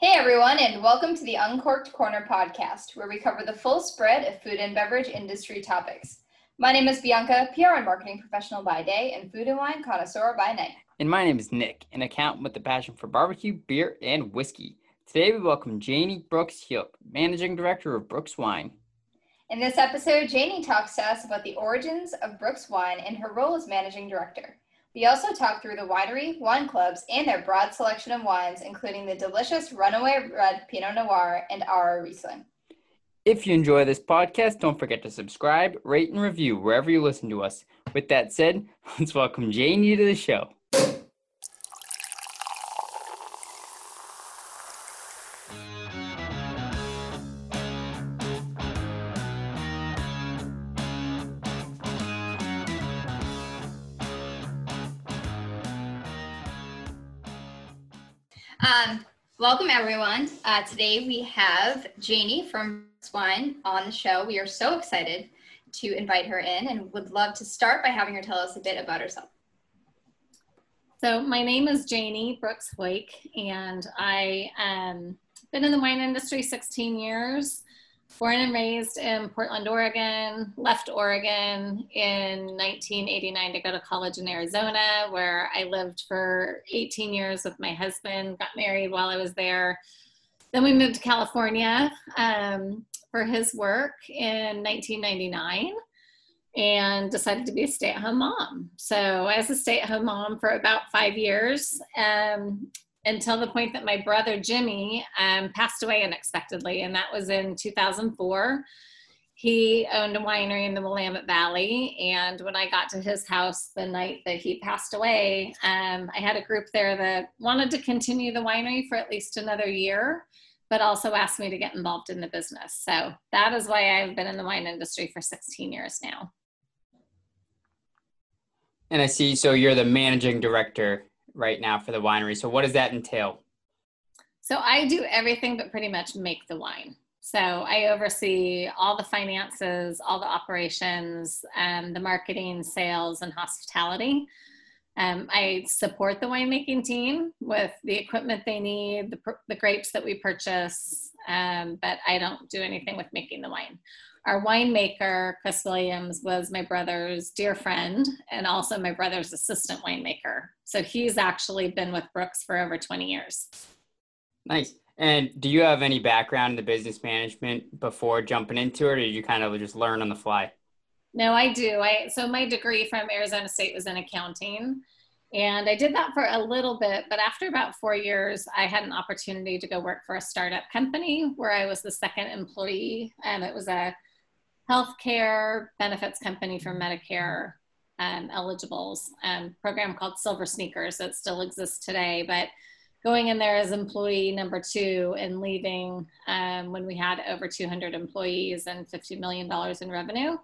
Hey everyone, and welcome to the Uncorked Corner podcast, where we cover the full spread of food and beverage industry topics. My name is Bianca, PR and marketing professional by day, and food and wine connoisseur by night. And my name is Nick, an accountant with a passion for barbecue, beer, and whiskey. Today we welcome Janie Brooks Heuck, Managing Director of Brooks Wine. In this episode, Janie talks to us about the origins of Brooks Wine and her role as Managing Director. We also talk through the winery, wine clubs, and their broad selection of wines, including the delicious Runaway Red Pinot Noir and Ara Riesling. If you enjoy this podcast, don't forget to subscribe, rate, and review wherever you listen to us. With that said, let's welcome Janie to the show. Everyone. Uh, today we have Janie from Swine on the show. We are so excited to invite her in and would love to start by having her tell us a bit about herself. So my name is Janie Brooks Heuck, and I um been in the wine industry 16 years born and raised in Portland, Oregon, left Oregon in 1989 to go to college in Arizona, where I lived for 18 years with my husband, got married while I was there. Then we moved to California um, for his work in 1999 and decided to be a stay at home mom. So I was a stay at home mom for about five years. Um, until the point that my brother Jimmy um, passed away unexpectedly, and that was in 2004. He owned a winery in the Willamette Valley, and when I got to his house the night that he passed away, um, I had a group there that wanted to continue the winery for at least another year, but also asked me to get involved in the business. So that is why I've been in the wine industry for 16 years now. And I see, so you're the managing director right now for the winery. So what does that entail? So I do everything but pretty much make the wine. So I oversee all the finances, all the operations, um, the marketing, sales, and hospitality. Um, I support the winemaking team with the equipment they need, the, the grapes that we purchase, um, but I don't do anything with making the wine our winemaker, Chris Williams, was my brother's dear friend and also my brother's assistant winemaker. So he's actually been with Brooks for over 20 years. Nice. And do you have any background in the business management before jumping into it, or did you kind of just learn on the fly? No, I do. I so my degree from Arizona State was in accounting. And I did that for a little bit, but after about four years, I had an opportunity to go work for a startup company where I was the second employee. And it was a healthcare benefits company for Medicare um, eligibles um, program called Silver Sneakers that still exists today. But going in there as employee number two and leaving um, when we had over 200 employees and $50 million in revenue,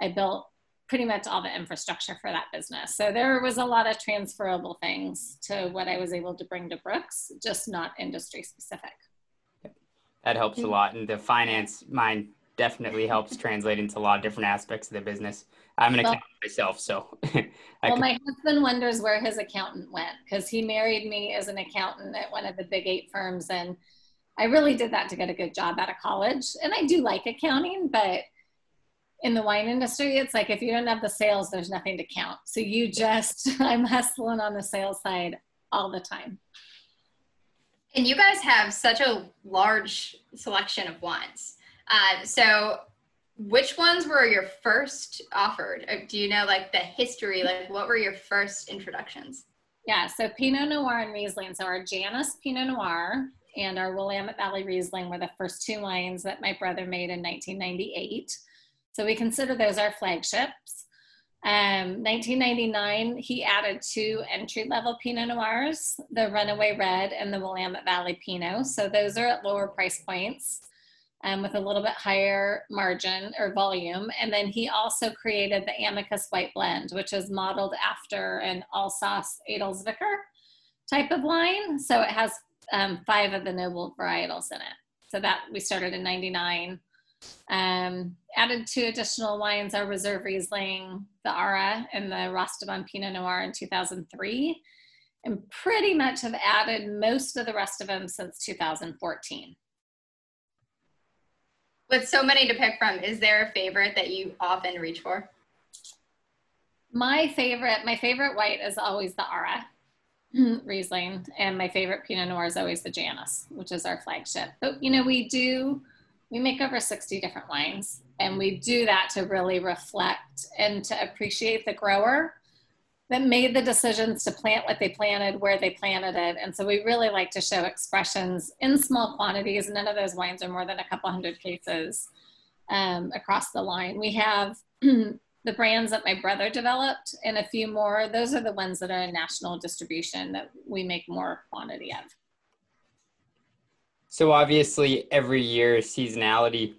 I built pretty much all the infrastructure for that business. So there was a lot of transferable things to what I was able to bring to Brooks, just not industry specific. That helps a lot. And the finance mind definitely helps translate into a lot of different aspects of the business. I'm an accountant myself, so. well, can... my husband wonders where his accountant went because he married me as an accountant at one of the big eight firms, and I really did that to get a good job out of college. And I do like accounting, but in the wine industry, it's like if you don't have the sales, there's nothing to count. So you just, I'm hustling on the sales side all the time. And you guys have such a large selection of wines. Uh, so which ones were your first offered? Uh, do you know like the history? Like what were your first introductions? Yeah, so Pinot Noir and Riesling. So our Janus Pinot Noir and our Willamette Valley Riesling were the first two wines that my brother made in 1998. So we consider those our flagships. Um, 1999, he added two entry level Pinot Noirs, the Runaway Red and the Willamette Valley Pinot. So those are at lower price points um, with a little bit higher margin or volume. And then he also created the Amicus White Blend, which is modeled after an Alsace Edelzwicker type of wine. So it has um, five of the noble varietals in it. So that we started in 99. Um, added two additional wines, our Reserve Riesling, the Ara, and the Rastaban Pinot Noir in 2003. and pretty much have added most of the rest of them since 2014. With so many to pick from, is there a favorite that you often reach for? My favorite, my favorite white is always the Ara Riesling, and my favorite Pinot Noir is always the Janus, which is our flagship. But you know, we do we make over 60 different wines, and we do that to really reflect and to appreciate the grower that made the decisions to plant what they planted, where they planted it. And so we really like to show expressions in small quantities. None of those wines are more than a couple hundred cases um, across the line. We have the brands that my brother developed and a few more. Those are the ones that are in national distribution that we make more quantity of. So obviously every year seasonality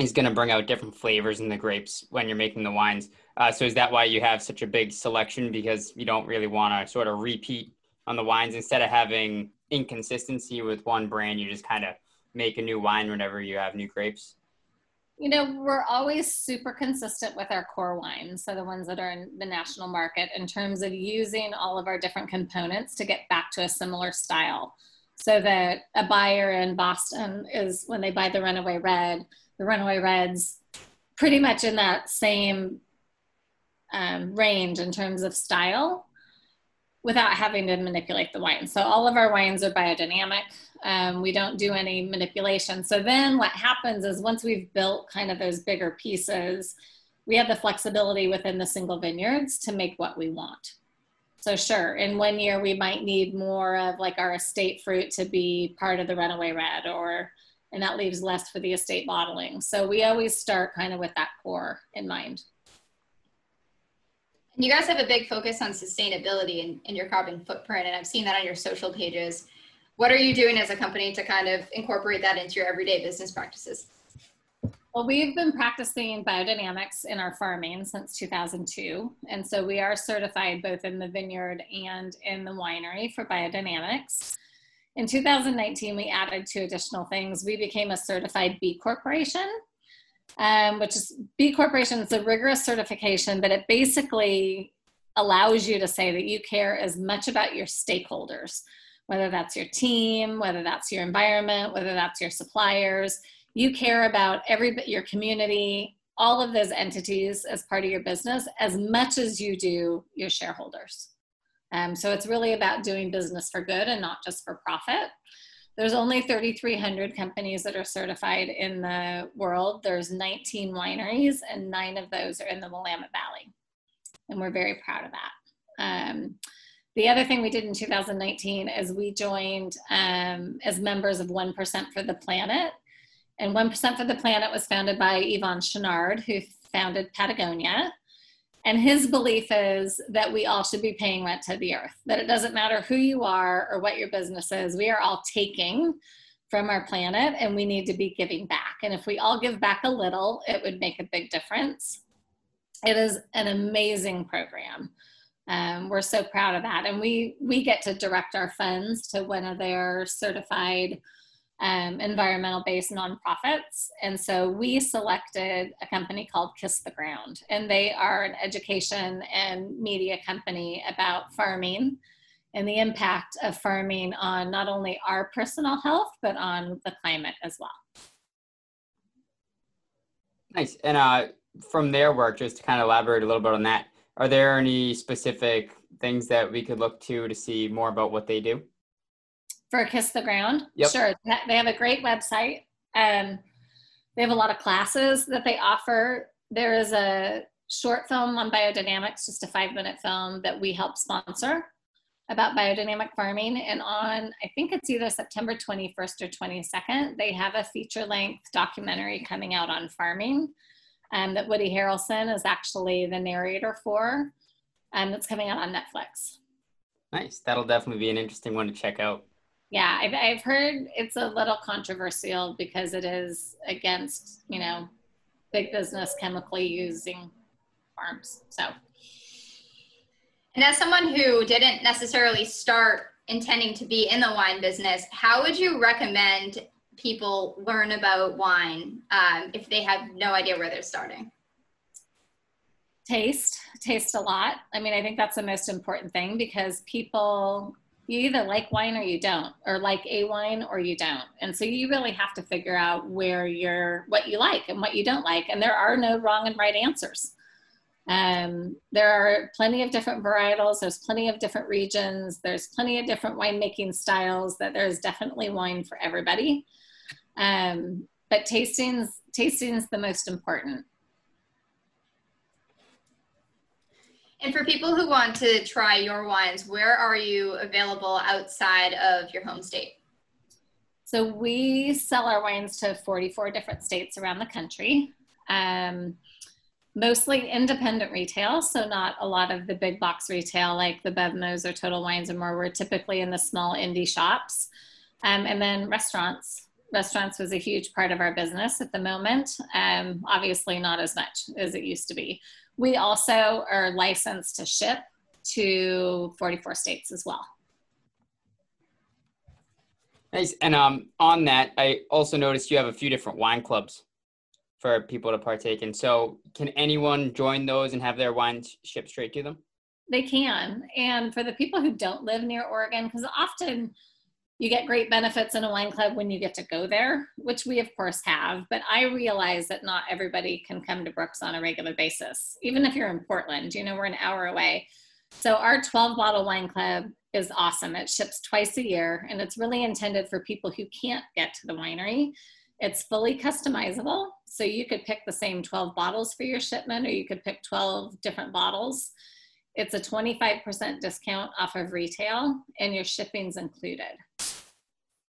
is going to bring out different flavors in the grapes when you're making the wines. Uh, so is that why you have such a big selection because you don't really want to sort of repeat on the wines instead of having inconsistency with one brand? You just kind of make a new wine whenever you have new grapes. You know, we're always super consistent with our core wines, so the ones that are in the national market, in terms of using all of our different components to get back to a similar style. So that a buyer in Boston is when they buy the Runaway Red, the Runaway Reds pretty much in that same um, range in terms of style without having to manipulate the wine. So all of our wines are biodynamic. Um, we don't do any manipulation. So then what happens is once we've built kind of those bigger pieces, we have the flexibility within the single vineyards to make what we want. So sure, in one year we might need more of like our estate fruit to be part of the runaway red or and that leaves less for the estate bottling. So we always start kind of with that core in mind. You guys have a big focus on sustainability in, in your carbon footprint, and I've seen that on your social pages. What are you doing as a company to kind of incorporate that into your everyday business practices? Well, we've been practicing biodynamics in our farming since 2002. And so we are certified both in the vineyard and in the winery for biodynamics. In 2019, we added two additional things. We became a certified B Corporation, um, which is B Corporation It's a rigorous certification, but it basically allows you to say that you care as much about your stakeholders, whether that's your team, whether that's your environment, whether that's your suppliers. You care about every your community, all of those entities as part of your business as much as you do your shareholders. Um, so it's really about doing business for good and not just for profit. There's only 3,300 companies that are certified in the world. There's 19 wineries, and nine of those are in the Willamette Valley. And we're very proud of that. Um, the other thing we did in 2019 is we joined um, as members of 1% for the Planet. And 1% for the Planet was founded by Yvon Chouinard, who founded Patagonia. And his belief is that we all should be paying rent to the earth, that it doesn't matter who you are or what your business is, we are all taking from our planet and we need to be giving back. And if we all give back a little, it would make a big difference. It is an amazing program. Um, we're so proud of that. And we, we get to direct our funds to one of their certified um, environmental based nonprofits. And so we selected a company called Kiss the Ground, and they are an education and media company about farming and the impact of farming on not only our personal health, but on the climate as well. Nice. And uh, from their work, just to kind of elaborate a little bit on that, are there any specific things that we could look to to see more about what they do? For Kiss the Ground. Yep. Sure. They have a great website. Um, they have a lot of classes that they offer. There is a short film on biodynamics, just a five minute film that we help sponsor about biodynamic farming. And on, I think it's either September 21st or 22nd, they have a feature length documentary coming out on farming um, that Woody Harrelson is actually the narrator for. And um, that's coming out on Netflix. Nice. That'll definitely be an interesting one to check out. Yeah, I've, I've heard it's a little controversial because it is against, you know, big business chemically using farms. So. And as someone who didn't necessarily start intending to be in the wine business, how would you recommend people learn about wine um, if they have no idea where they're starting? Taste, taste a lot. I mean, I think that's the most important thing because people, you either like wine or you don't, or like a wine or you don't. And so you really have to figure out where you're, what you like and what you don't like. And there are no wrong and right answers. Um, there are plenty of different varietals. There's plenty of different regions. There's plenty of different winemaking styles. That there's definitely wine for everybody. Um, but tasting's tasting's the most important. And for people who want to try your wines, where are you available outside of your home state? So we sell our wines to 44 different states around the country. Um, mostly independent retail, so not a lot of the big box retail like the Bevmos or Total Wines and more. We're typically in the small indie shops. Um, and then restaurants. Restaurants was a huge part of our business at the moment. Um, obviously, not as much as it used to be. We also are licensed to ship to 44 states as well. Nice. And um, on that, I also noticed you have a few different wine clubs for people to partake in. So, can anyone join those and have their wine shipped straight to them? They can. And for the people who don't live near Oregon, because often you get great benefits in a wine club when you get to go there, which we of course have. But I realize that not everybody can come to Brooks on a regular basis, even if you're in Portland. You know, we're an hour away. So our 12 bottle wine club is awesome. It ships twice a year and it's really intended for people who can't get to the winery. It's fully customizable. So you could pick the same 12 bottles for your shipment or you could pick 12 different bottles. It's a 25% discount off of retail and your shipping's included.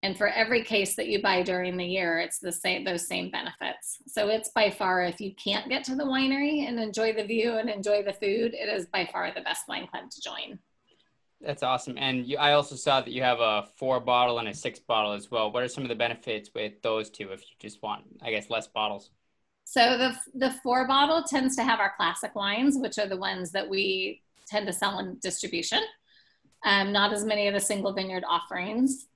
And for every case that you buy during the year, it's the same those same benefits. So it's by far if you can't get to the winery and enjoy the view and enjoy the food, it is by far the best wine club to join. That's awesome. And you, I also saw that you have a four bottle and a six bottle as well. What are some of the benefits with those two if you just want, I guess, less bottles? So the the four bottle tends to have our classic wines, which are the ones that we tend to sell in distribution. Um, not as many of the single vineyard offerings.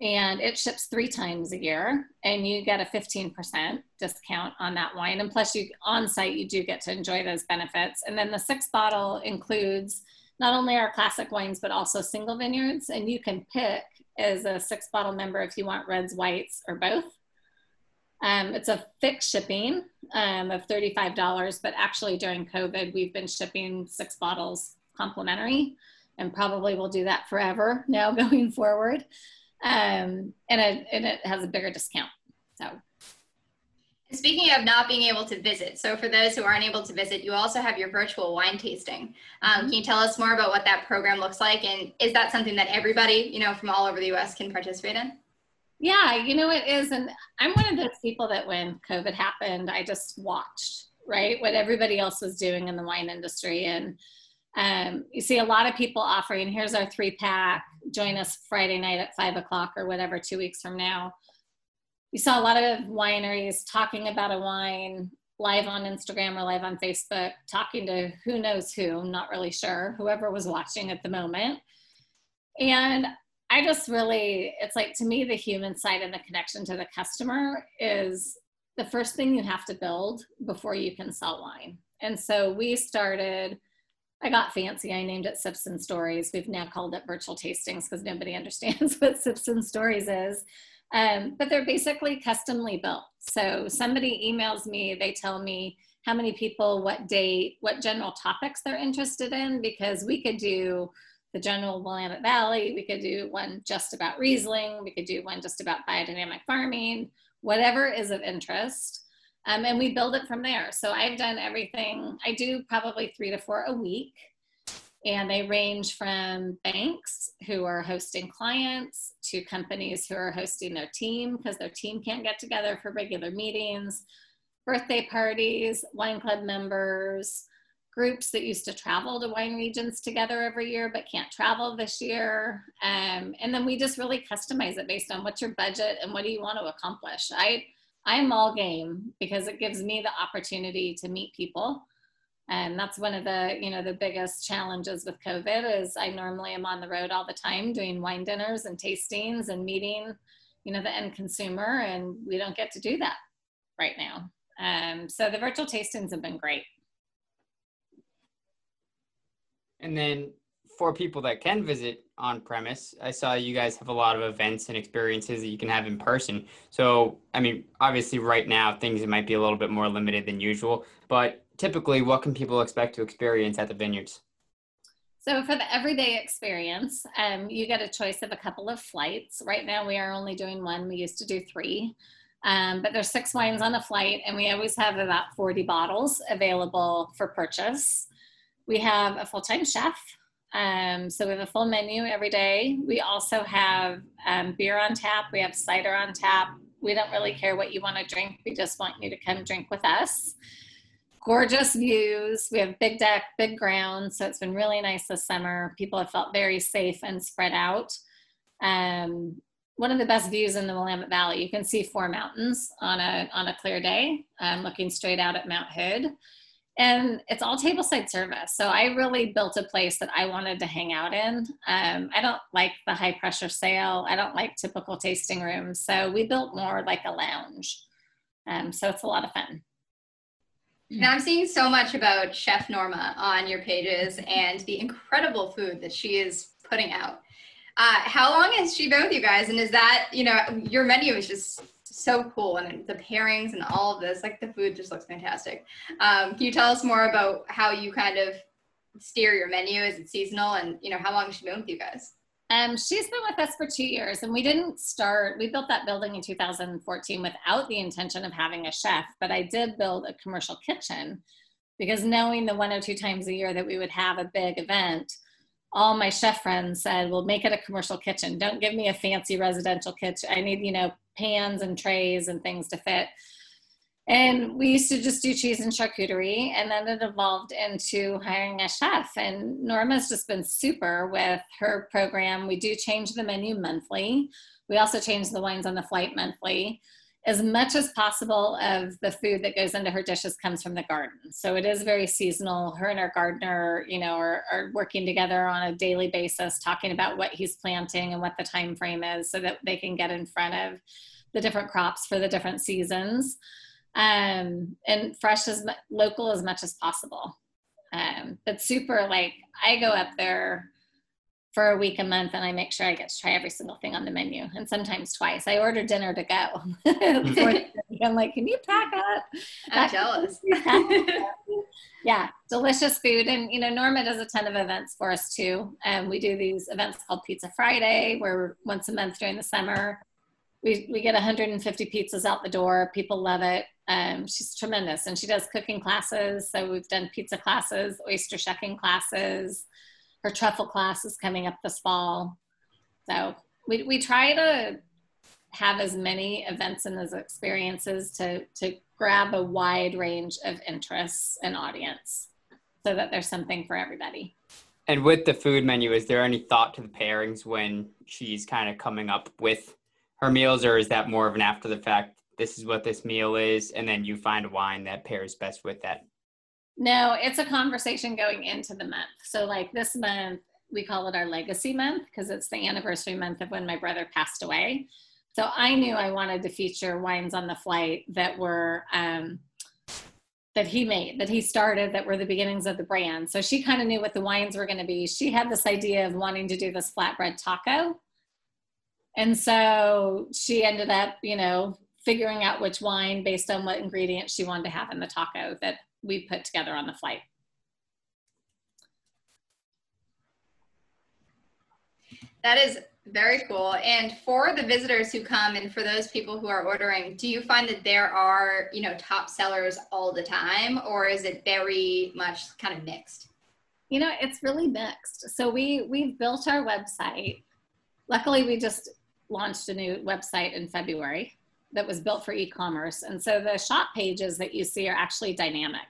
And it ships three times a year and you get a 15% discount on that wine. And plus you on site you do get to enjoy those benefits. And then the six bottle includes not only our classic wines but also single vineyards. And you can pick as a six bottle member if you want reds whites or both um, it's a fixed shipping um, of $35 but actually during covid we've been shipping six bottles complimentary and probably will do that forever now going forward um, and, it, and it has a bigger discount. So. Speaking of not being able to visit, so for those who aren't able to visit, you also have your virtual wine tasting. Um, mm-hmm. Can you tell us more about what that program looks like, and is that something that everybody, you know, from all over the U.S. can participate in? Yeah, you know it is, and I'm one of those people that when COVID happened, I just watched right what everybody else was doing in the wine industry, and um, you see a lot of people offering, here's our three pack, join us Friday night at five o'clock or whatever, two weeks from now. You saw a lot of wineries talking about a wine live on Instagram or live on Facebook, talking to who knows who, not really sure, whoever was watching at the moment. And I just really, it's like to me, the human side and the connection to the customer is the first thing you have to build before you can sell wine. And so we started I got fancy. I named it Sips and Stories. We've now called it virtual tastings because nobody understands what Sips and Stories is. Um, but they're basically customly built. So somebody emails me, they tell me how many people, what date, what general topics they're interested in, because we could do the general Willamette Valley, we could do one just about Riesling, we could do one just about biodynamic farming, whatever is of interest. Um, and we build it from there. So I've done everything. I do probably three to four a week. And they range from banks who are hosting clients to companies who are hosting their team because their team can't get together for regular meetings, birthday parties, wine club members, groups that used to travel to wine regions together every year but can't travel this year. Um, and then we just really customize it based on what's your budget and what do you want to accomplish. I I'm all game because it gives me the opportunity to meet people. And that's one of the, you know, the biggest challenges with COVID is I normally am on the road all the time doing wine dinners and tastings and meeting, you know, the end consumer, and we don't get to do that right now. Um, so the virtual tastings have been great. And then for people that can visit on premise, I saw you guys have a lot of events and experiences that you can have in person. So, I mean, obviously, right now things might be a little bit more limited than usual, but typically, what can people expect to experience at the vineyards? So, for the everyday experience, um, you get a choice of a couple of flights. Right now, we are only doing one. We used to do three. Um, but there's six wines on the flight, and we always have about 40 bottles available for purchase. We have a full time chef. Um, so we have a full menu every day. We also have um, beer on tap, we have cider on tap. We don't really care what you want to drink, we just want you to come drink with us. Gorgeous views. We have big deck, big ground. So it's been really nice this summer. People have felt very safe and spread out. Um, one of the best views in the Willamette Valley. You can see four mountains on a on a clear day, um, looking straight out at Mount Hood, and it's all tableside service. So I really built a place that I wanted to hang out in. Um, I don't like the high pressure sale. I don't like typical tasting rooms. So we built more like a lounge. Um, so it's a lot of fun. Now I'm seeing so much about Chef Norma on your pages and the incredible food that she is putting out. Uh, how long has she been with you guys? And is that, you know, your menu is just so cool and the pairings and all of this, like the food just looks fantastic. Um, can you tell us more about how you kind of steer your menu? Is it seasonal? And, you know, how long has she been with you guys? Um, she's been with us for two years, and we didn't start. We built that building in 2014 without the intention of having a chef, but I did build a commercial kitchen because knowing the one or two times a year that we would have a big event, all my chef friends said, well, make it a commercial kitchen. Don't give me a fancy residential kitchen. I need, you know, pans and trays and things to fit. And we used to just do cheese and charcuterie, and then it evolved into hiring a chef. And Norma's just been super with her program. We do change the menu monthly. We also change the wines on the flight monthly as much as possible of the food that goes into her dishes comes from the garden. So it is very seasonal. Her and her gardener, you know, are, are, working together on a daily basis, talking about what he's planting and what the time frame is, so that they can get in front of the different crops for the different seasons. Um, and fresh as local as much as possible. Um, but super like I go up there for a week a month and I make sure I get to try every single thing on the menu and sometimes twice. I order dinner to go. I'm like, can you pack up? I'm jealous. yeah, delicious food. And, you know, Norma does a ton of events for us too. And we do these events called Pizza Friday, where once a month during the summer, we, we get 150 pizzas out the door. People love it. Um, she's tremendous. And she does cooking classes. So we've done pizza classes, oyster shucking classes, her truffle class is coming up this fall. So we, we try to have as many events and as experiences to, to grab a wide range of interests and audience so that there's something for everybody. And with the food menu, is there any thought to the pairings when she's kind of coming up with her meals, or is that more of an after the fact? This is what this meal is, and then you find a wine that pairs best with that no, it's a conversation going into the month. So, like this month, we call it our legacy month because it's the anniversary month of when my brother passed away. So, I knew I wanted to feature wines on the flight that were. Um, that he made, that he started, that were the beginnings of the brand. So she kind of knew what the wines were going to be. She had this idea of wanting to do this flatbread taco. And so she ended up, you know, figuring out which wine based on what ingredients she wanted to have in the taco that we put together on the flight. That is very cool. And for the visitors who come and for those people who are ordering, do you find that there are, you know, top sellers all the time or is it very much kind of mixed? You know, it's really mixed. So we we've built our website. Luckily, we just launched a new website in February that was built for e-commerce. And so the shop pages that you see are actually dynamic.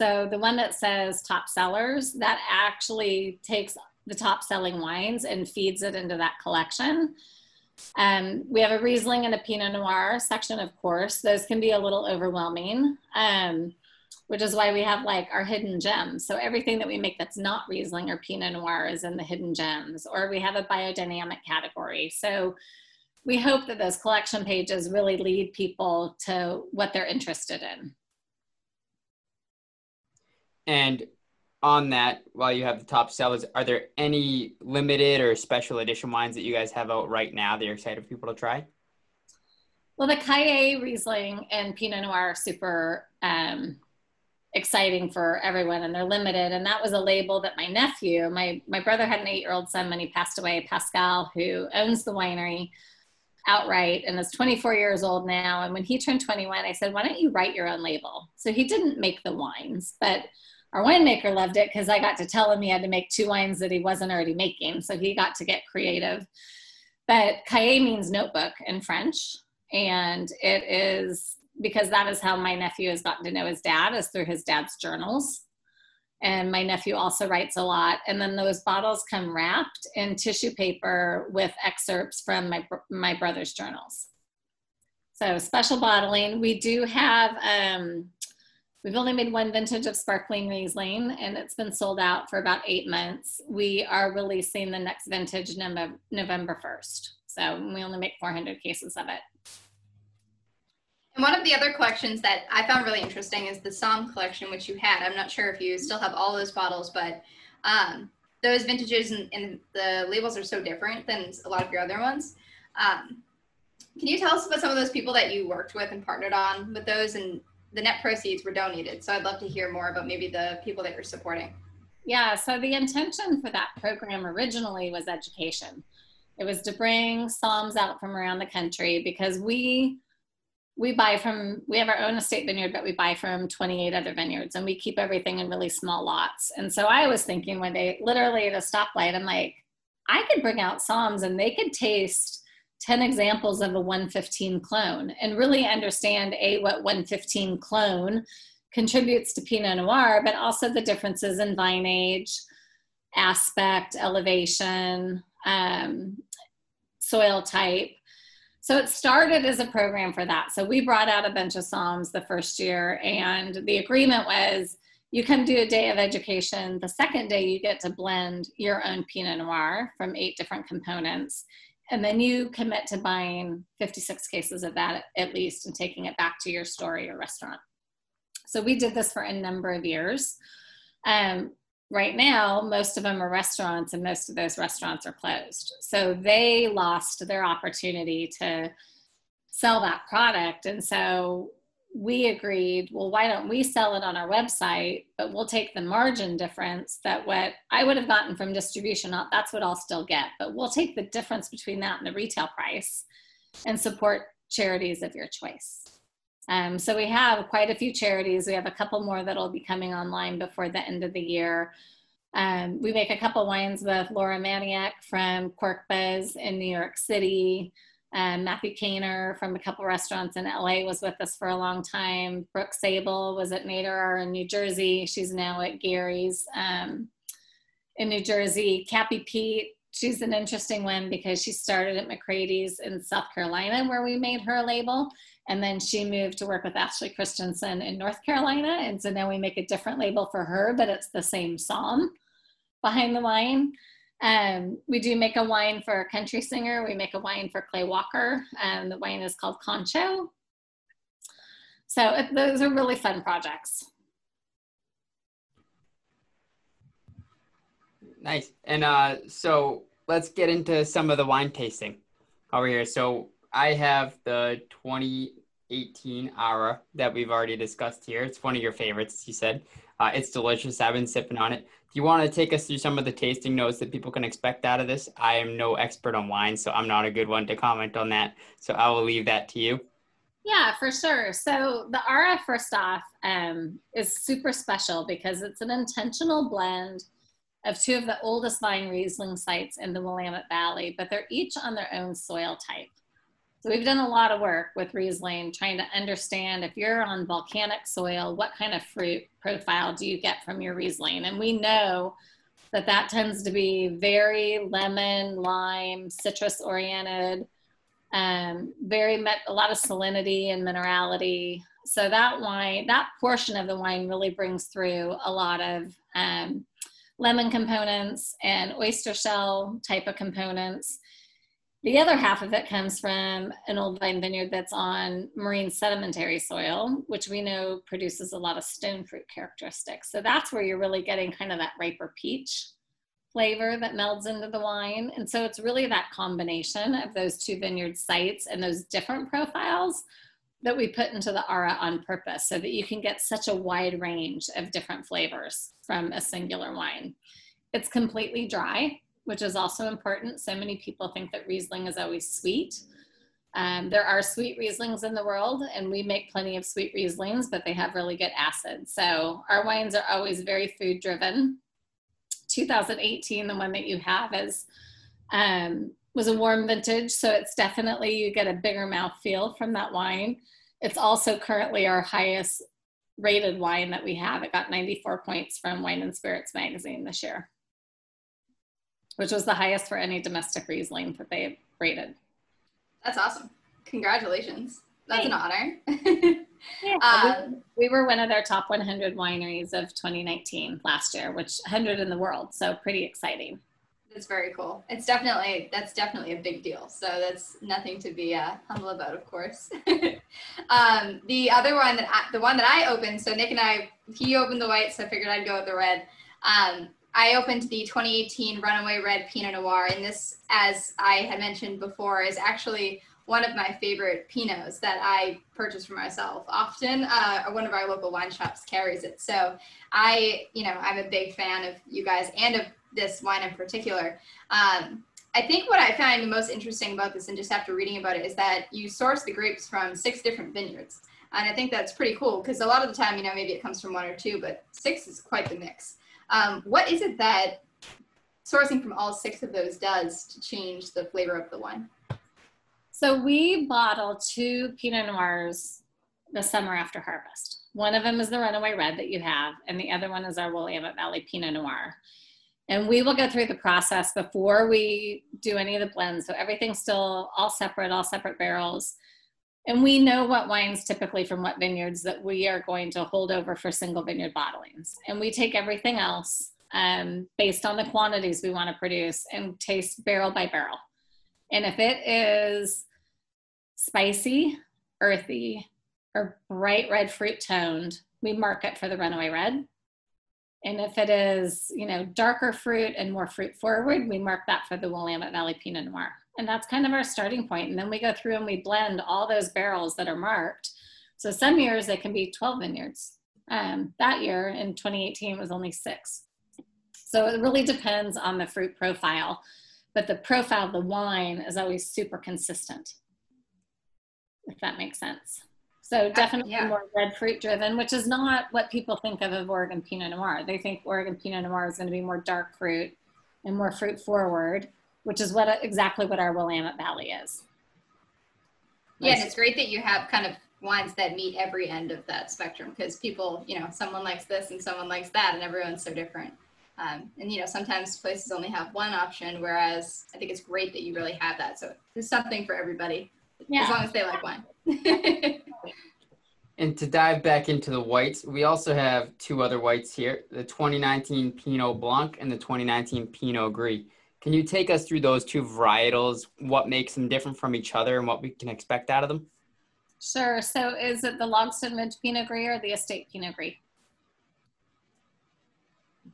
So the one that says top sellers, that actually takes the top selling wines and feeds it into that collection. Um, we have a Riesling and a Pinot Noir section, of course. Those can be a little overwhelming, um, which is why we have like our hidden gems. So everything that we make that's not Riesling or Pinot Noir is in the hidden gems, or we have a biodynamic category. So we hope that those collection pages really lead people to what they're interested in. And on that, while you have the top sellers, are there any limited or special edition wines that you guys have out right now that you're excited for people to try? Well, the Cahier Riesling and Pinot Noir are super um, exciting for everyone, and they're limited. And that was a label that my nephew, my my brother had an eight year old son when he passed away, Pascal, who owns the winery outright and is 24 years old now. And when he turned 21, I said, "Why don't you write your own label?" So he didn't make the wines, but our winemaker loved it because I got to tell him he had to make two wines that he wasn't already making. So he got to get creative. But Cahier means notebook in French. And it is because that is how my nephew has gotten to know his dad, is through his dad's journals. And my nephew also writes a lot. And then those bottles come wrapped in tissue paper with excerpts from my, my brother's journals. So special bottling. We do have um, We've only made one vintage of sparkling Riesling and it's been sold out for about eight months. We are releasing the next vintage November 1st. So we only make 400 cases of it. And one of the other collections that I found really interesting is the Somm collection, which you had. I'm not sure if you still have all those bottles, but um, those vintages and, and, the labels are so different than a lot of your other ones. Um, can you tell us about some of those people that you worked with and partnered on with those and the net proceeds were donated. So I'd love to hear more about maybe the people that you're supporting. Yeah, so the intention for that program originally was education. It was to bring somms out from around the country because we we buy from we have our own estate vineyard but we buy from 28 other vineyards and we keep everything in really small lots. And so i was thinking one day literally at a stoplight i'm like i could bring out somms and they could taste 10 examples of a 115 clone and really understand a what 115 clone contributes to pinot noir but also the differences in vine age aspect elevation um, soil type so it started as a program for that so we brought out a bunch of somms the first year and the agreement was you come do a day of education the second day you get to blend your own pinot noir from eight different components and then you commit to buying 56 cases of that at least and taking it back to your store or your restaurant. So we did this for a number of years. Um, right now, most of them are restaurants, and most of those restaurants are closed. So they lost their opportunity to sell that product. And so we agreed, well, why don't we sell it on our website, but we'll take the margin difference that what I would have gotten from distribution, that's what I'll still get, but we'll take the difference between that and the retail price and support charities of your choice. Um, so we have quite a few charities. We have a couple more that'll be coming online before the end of the year. Um, we make a couple wines with Laura Maniec from Corkbuzz in New York City. Um, Matthew Kaner from a couple restaurants in LA was with us for a long time. Brooke Sable was at Nader in New Jersey. She's now at Gary's um, in New Jersey. Cappie Peete, she's an interesting one because she started at McCrady's in South Carolina where we made her label. And then she moved to work with Ashley Christensen in North Carolina. And so now we make a different label for her, but it's the same somm behind the wine. Um, we do make a wine for a country singer. We make a wine for Clay Walker. and the wine is called Concho. So it, those are really fun projects. Nice. And uh, so let's get into some of the wine tasting over here. So I have the 2018 Ara that we've already discussed here. It's one of your favorites, you said. Uh, it's delicious. I've been sipping on it. Do you want to take us through some of the tasting notes that people can expect out of this? I am no expert on wine, so I'm not a good one to comment on that. So I will leave that to you. Yeah, for sure. So the Ara, first off, um, is super special because it's an intentional blend of two of the oldest vine Riesling sites in the Willamette Valley, but they're each on their own soil type. So we've done a lot of work with Riesling trying to understand if you're on volcanic soil, what kind of fruit profile do you get from your Riesling? And we know that that tends to be very lemon, lime, citrus oriented, um, very met, a lot of salinity and minerality. So that wine, that portion of the wine really brings through a lot of um, lemon components and oyster shell type of components The other half of it comes from an old vine vineyard that's on marine sedimentary soil, which we know produces a lot of stone fruit characteristics. So that's where you're really getting kind of that riper peach flavor that melds into the wine. And so it's really that combination of those two vineyard sites and those different profiles that we put into the Ara on purpose so that you can get such a wide range of different flavors from a singular wine. It's completely dry, which is also important. So many people think that Riesling is always sweet. Um, there are sweet Rieslings in the world, and we make plenty of sweet Rieslings, but they have really good acid. So our wines are always very food driven. 2018, the one that you have is um, was a warm vintage, so it's definitely you get a bigger mouth feel from that wine. It's also currently our highest rated wine that we have. It got 94 points from Wine and Spirits magazine this year, which was the highest for any domestic Riesling that they rated. That's awesome. Congratulations. That's Thanks. an honor. yeah, um, we, we, were one of their top 100 wineries of 2019 last year, which 100 in the world. So pretty exciting. That's very cool. It's definitely that's definitely a big deal. So that's nothing to be uh, humble about, of course. um, the other one that I, the one that I opened. So Nick and I, he opened the white, so I figured I'd go with the red. Um, I opened the 2018 Runaway Red Pinot Noir, and this, as I had mentioned before, is actually one of my favorite Pinots that I purchase for myself. Often, uh, one of our local wine shops carries it. So I, you know, I'm a big fan of you guys and of this wine in particular. Um, I think what I find the most interesting about this, and just after reading about it, is that you source the grapes from six different vineyards. And I think that's pretty cool because a lot of the time, you know, maybe it comes from one or two, but six is quite the mix. Um, what is it that sourcing from all six of those does to change the flavor of the wine? So we bottle two Pinot Noirs the summer after harvest. One of them is the Runaway Red that you have, and the other one is our Willamette Valley Pinot Noir. And we will go through the process before we do any of the blends. So everything's still all separate, all separate barrels. And we know what wines typically from what vineyards that we are going to hold over for single vineyard bottlings. And we take everything else um, based on the quantities we want to produce and taste barrel by barrel. And if it is spicy, earthy, or bright red fruit toned, we mark it for the runaway red. And if it is, you know, darker fruit and more fruit forward, we mark that for the Willamette Valley Pinot Noir. And that's kind of our starting point. And then we go through and we blend all those barrels that are marked. So some years they can be 12 vineyards. Um, that year in 2018 was only six. So it really depends on the fruit profile, but the profile of the wine is always super consistent, if that makes sense. So definitely yeah. more red fruit driven, which is not what people think of of Oregon Pinot Noir. They think Oregon Pinot Noir is going to be more dark fruit and more fruit forward, which is what exactly what our Willamette Valley is. Yeah, and it's great that you have kind of wines that meet every end of that spectrum because people, you know, someone likes this and someone likes that, and everyone's so different. Um, and you know, sometimes places only have one option, whereas I think it's great that you really have that. So there's something for everybody, yeah. as long as they like wine. and to dive back into the whites, we also have two other whites here, the 2019 Pinot Blanc and the 2019 Pinot Gris. Can you take us through those two varietals, what makes them different from each other and what we can expect out of them? Sure. So is it the Logsdon Ridge Pinot Gris or the Estate Pinot Gris?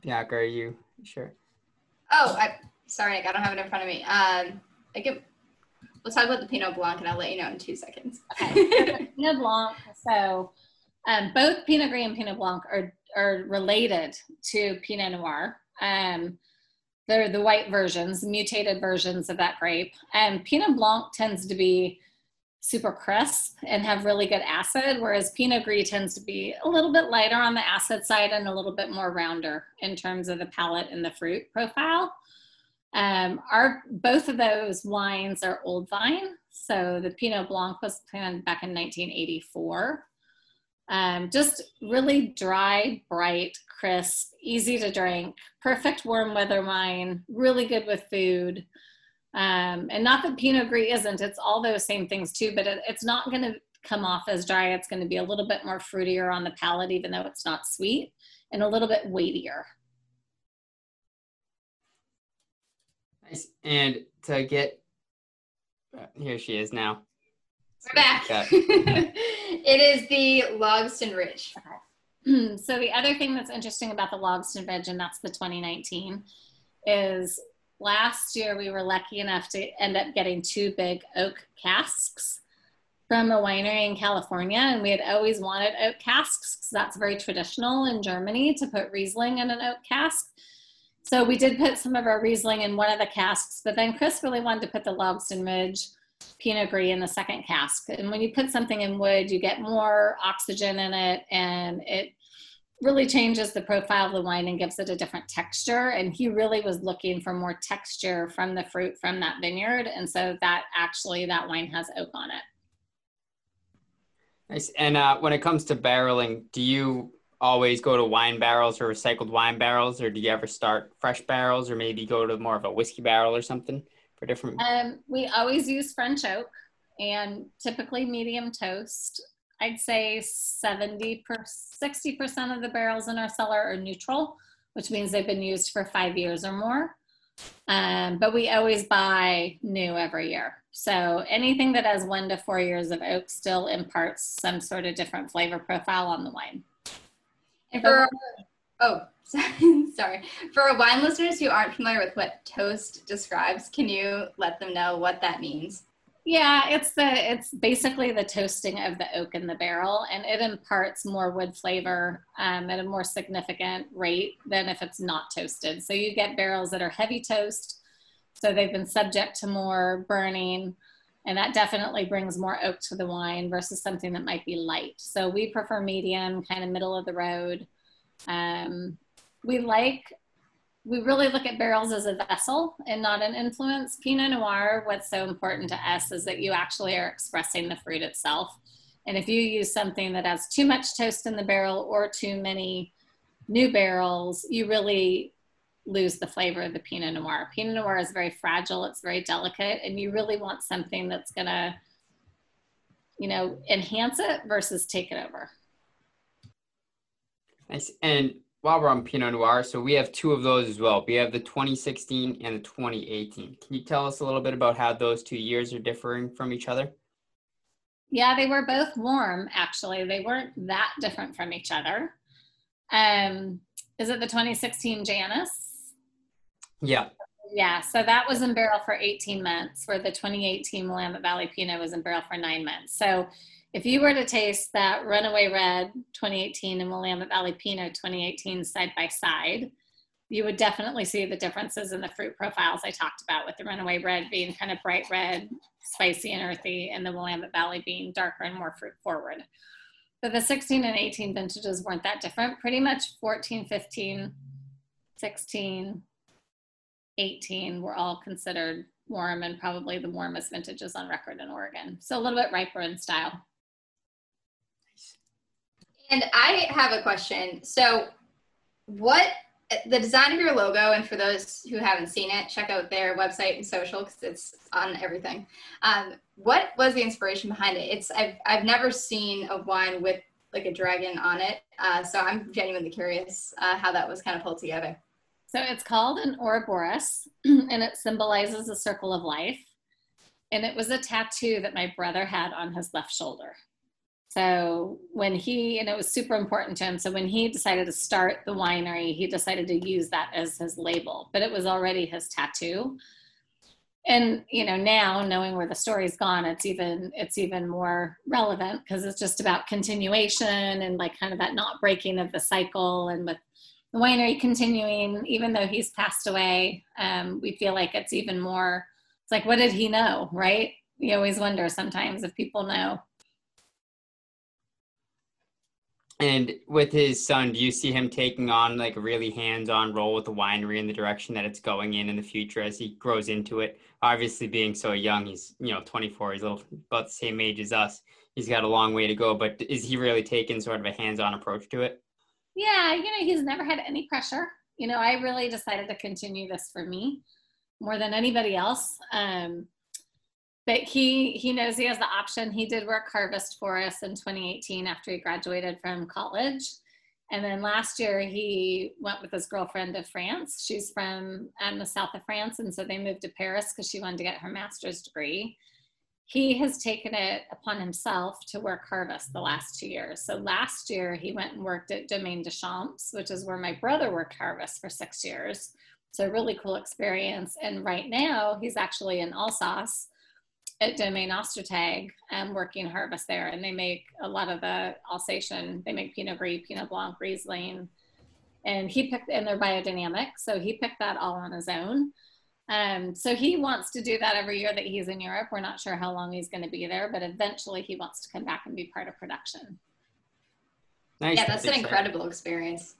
Bianca, are you sure? Oh, I, sorry, I don't have it in front of me. Um, I can, we'll talk about the Pinot Blanc and I'll let you know in two seconds. Okay. Pinot Blanc. So um, both Pinot Gris and Pinot Blanc are, are related to Pinot Noir. Um, they're the white versions, mutated versions of that grape. And Pinot Blanc tends to be super crisp and have really good acid, whereas Pinot Gris tends to be a little bit lighter on the acid side and a little bit more rounder in terms of the palate and the fruit profile. Um, our both of those wines are old vine. So the Pinot Blanc was planted back in 1984. Um, just really dry, bright, crisp, easy to drink, perfect warm weather wine, really good with food. Um, and not that Pinot Gris isn't, it's all those same things too, but it, it's not going to come off as dry. It's going to be a little bit more fruitier on the palate, even though it's not sweet, and a little bit weightier. Nice. And to get Here she is now. We're back. it is the Logsdon Ridge. so the other thing that's interesting about the Logsdon Ridge, and that's the 2019, is last year we were lucky enough to end up getting two big oak casks from a winery in California, and we had always wanted oak casks because that's very traditional in Germany to put Riesling in an oak cask. So we did put some of our Riesling in one of the casks, but then Chris really wanted to put the Logsdon Ridge Pinot Gris in the second cask. And when you put something in wood, you get more oxygen in it, and it really changes the profile of the wine and gives it a different texture. And he really was looking for more texture from the fruit from that vineyard, and so that actually that wine has oak on it. Nice. And uh, when it comes to barreling, do you always go to wine barrels or recycled wine barrels, or do you ever start fresh barrels, or maybe go to more of a whiskey barrel or something for different? Um, we always use French oak and typically medium toast. I'd say 70 per 60% of the barrels in our cellar are neutral, which means they've been used for five years or more. Um, but we always buy new every year. So anything that has one to four years of oak still imparts some sort of different flavor profile on the wine. And for oh, sorry, for wine listeners who aren't familiar with what toast describes, can you let them know what that means? Yeah, it's the it's basically the toasting of the oak in the barrel, and it imparts more wood flavor um, at a more significant rate than if it's not toasted. So you get barrels that are heavy toast, so they've been subject to more burning, and that definitely brings more oak to the wine versus something that might be light. So we prefer medium, kind of middle of the road. Um, we like we really look at barrels as a vessel and not an influence. Pinot Noir, what's so important to us is that you actually are expressing the fruit itself. And if you use something that has too much toast in the barrel or too many new barrels, you really lose the flavor of the Pinot Noir. Pinot Noir is very fragile, it's very delicate, and you really want something that's gonna, you know, enhance it versus take it over. Nice. And while we're on Pinot Noir, so we have two of those as well. We have the 2016 and the 2018. Can you tell us a little bit about how those two years are differing from each other? Yeah, they were both warm, actually. They weren't that different from each other. Um, is it the 2016 Janus? Yeah. Yeah, so that was in barrel for 18 months, where the 2018 Willamette Valley Pinot was in barrel for nine months. So if you were to taste that Runaway Red 2018 and Willamette Valley Pinot 2018 side by side, you would definitely see the differences in the fruit profiles I talked about, with the Runaway Red being kind of bright red, spicy and earthy, and the Willamette Valley being darker and more fruit forward. But the 16 and 18 vintages weren't that different. Pretty much 14, 15, 16, 18 were all considered warm and probably the warmest vintages on record in Oregon. So a little bit riper in style. And I have a question. So, what the design of your logo, and for those who haven't seen it, check out their website and social because it's on everything. Um, what was the inspiration behind it? It's I've I've never seen a wine with like a dragon on it, uh, so I'm genuinely curious uh, how that was kind of pulled together. So it's called an Ouroboros, and it symbolizes a circle of life. And it was a tattoo that my brother had on his left shoulder. So when he, and it was super important to him. So when he decided to start the winery, he decided to use that as his label, but it was already his tattoo. And you know, now knowing where the story's gone, it's even it's even more relevant because it's just about continuation and like kind of that not breaking of the cycle. And with the winery continuing, even though he's passed away, um, we feel like it's even more. It's like, what did he know, right? You always wonder sometimes if people know And with his son, do you see him taking on like a really hands-on role with the winery in the direction that it's going in in the future as he grows into it? Obviously, being so young, he's you know 24. He's a little, about the same age as us. He's got a long way to go. But is he really taking sort of a hands-on approach to it? Yeah, you know, he's never had any pressure. You know, I really decided to continue this for me more than anybody else. Um, but he he knows he has the option. He did work harvest for us in 2018 after he graduated from college. And then last year he went with his girlfriend to France. She's from um, the south of France, and so they moved to Paris because she wanted to get her master's degree. he has taken it upon himself to work harvest the last two years. So last year he went and worked at Domaine de Champs, which is where my brother worked harvest for six years. So really cool experience. And right now he's actually in Alsace at Domaine Ostertag and working harvest there. And they make a lot of the Alsatian, they make Pinot Gris, Pinot Blanc, Riesling. And he picked, and they're biodynamic. So he picked that all on his own. Um, so he wants to do that every year that he's in Europe. We're not sure how long he's going to be there, but eventually he wants to come back and be part of production. Nice. Yeah, that's an incredible experience.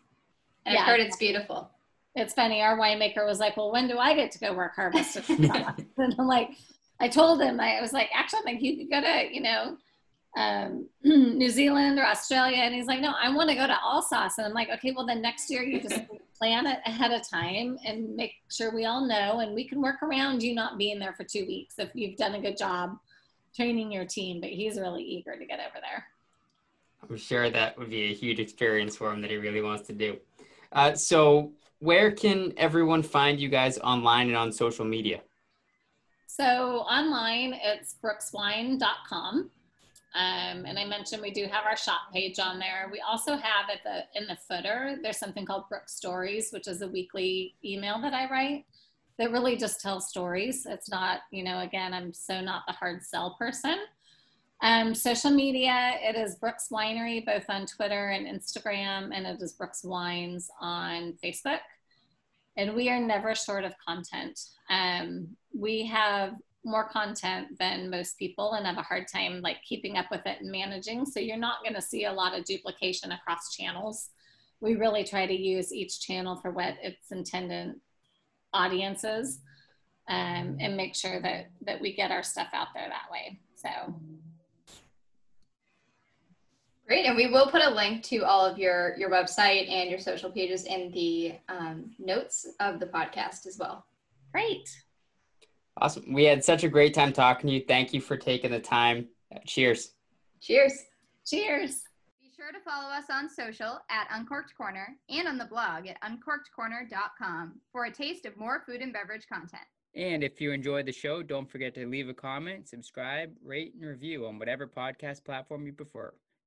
And yeah. I've heard it's beautiful. It's funny. Our winemaker was like, "Well, when do I get to go work harvest?" and I'm like, I told him I was like, actually, I think you could go to, you know, um, New Zealand or Australia. And he's like, no, I want to go to Alsace. And I'm like, okay, well then next year you just plan it ahead of time and make sure we all know, and we can work around you not being there for two weeks if you've done a good job training your team. But he's really eager to get over there. I'm sure that would be a huge experience for him that he really wants to do. Uh, so, where can everyone find you guys online and on social media? So, online, it's brookswine.com. Um, and I mentioned we do have our shop page on there. We also have at the in the footer, there's something called Brook Stories, which is a weekly email that I write that really just tells stories. It's not, you know, again, I'm so not the hard sell person. Um, social media, it is Brooks Winery, both on Twitter and Instagram, and it is Brooks Wines on Facebook. And we are never short of content. Um, we have more content than most people and have a hard time like keeping up with it and managing. So you're not going to see a lot of duplication across channels. We really try to use each channel for what its intended audiences um, and make sure that, that we get our stuff out there that way. So. Great, and we will put a link to all of your your website and your social pages in the um, notes of the podcast as well. Great. Awesome. We had such a great time talking to you. Thank you for taking the time. Cheers. Cheers. Cheers. Be sure to follow us on social at Uncorked Corner and on the blog at uncorkedcorner.com for a taste of more food and beverage content. And if you enjoyed the show, don't forget to leave a comment, subscribe, rate, and review on whatever podcast platform you prefer.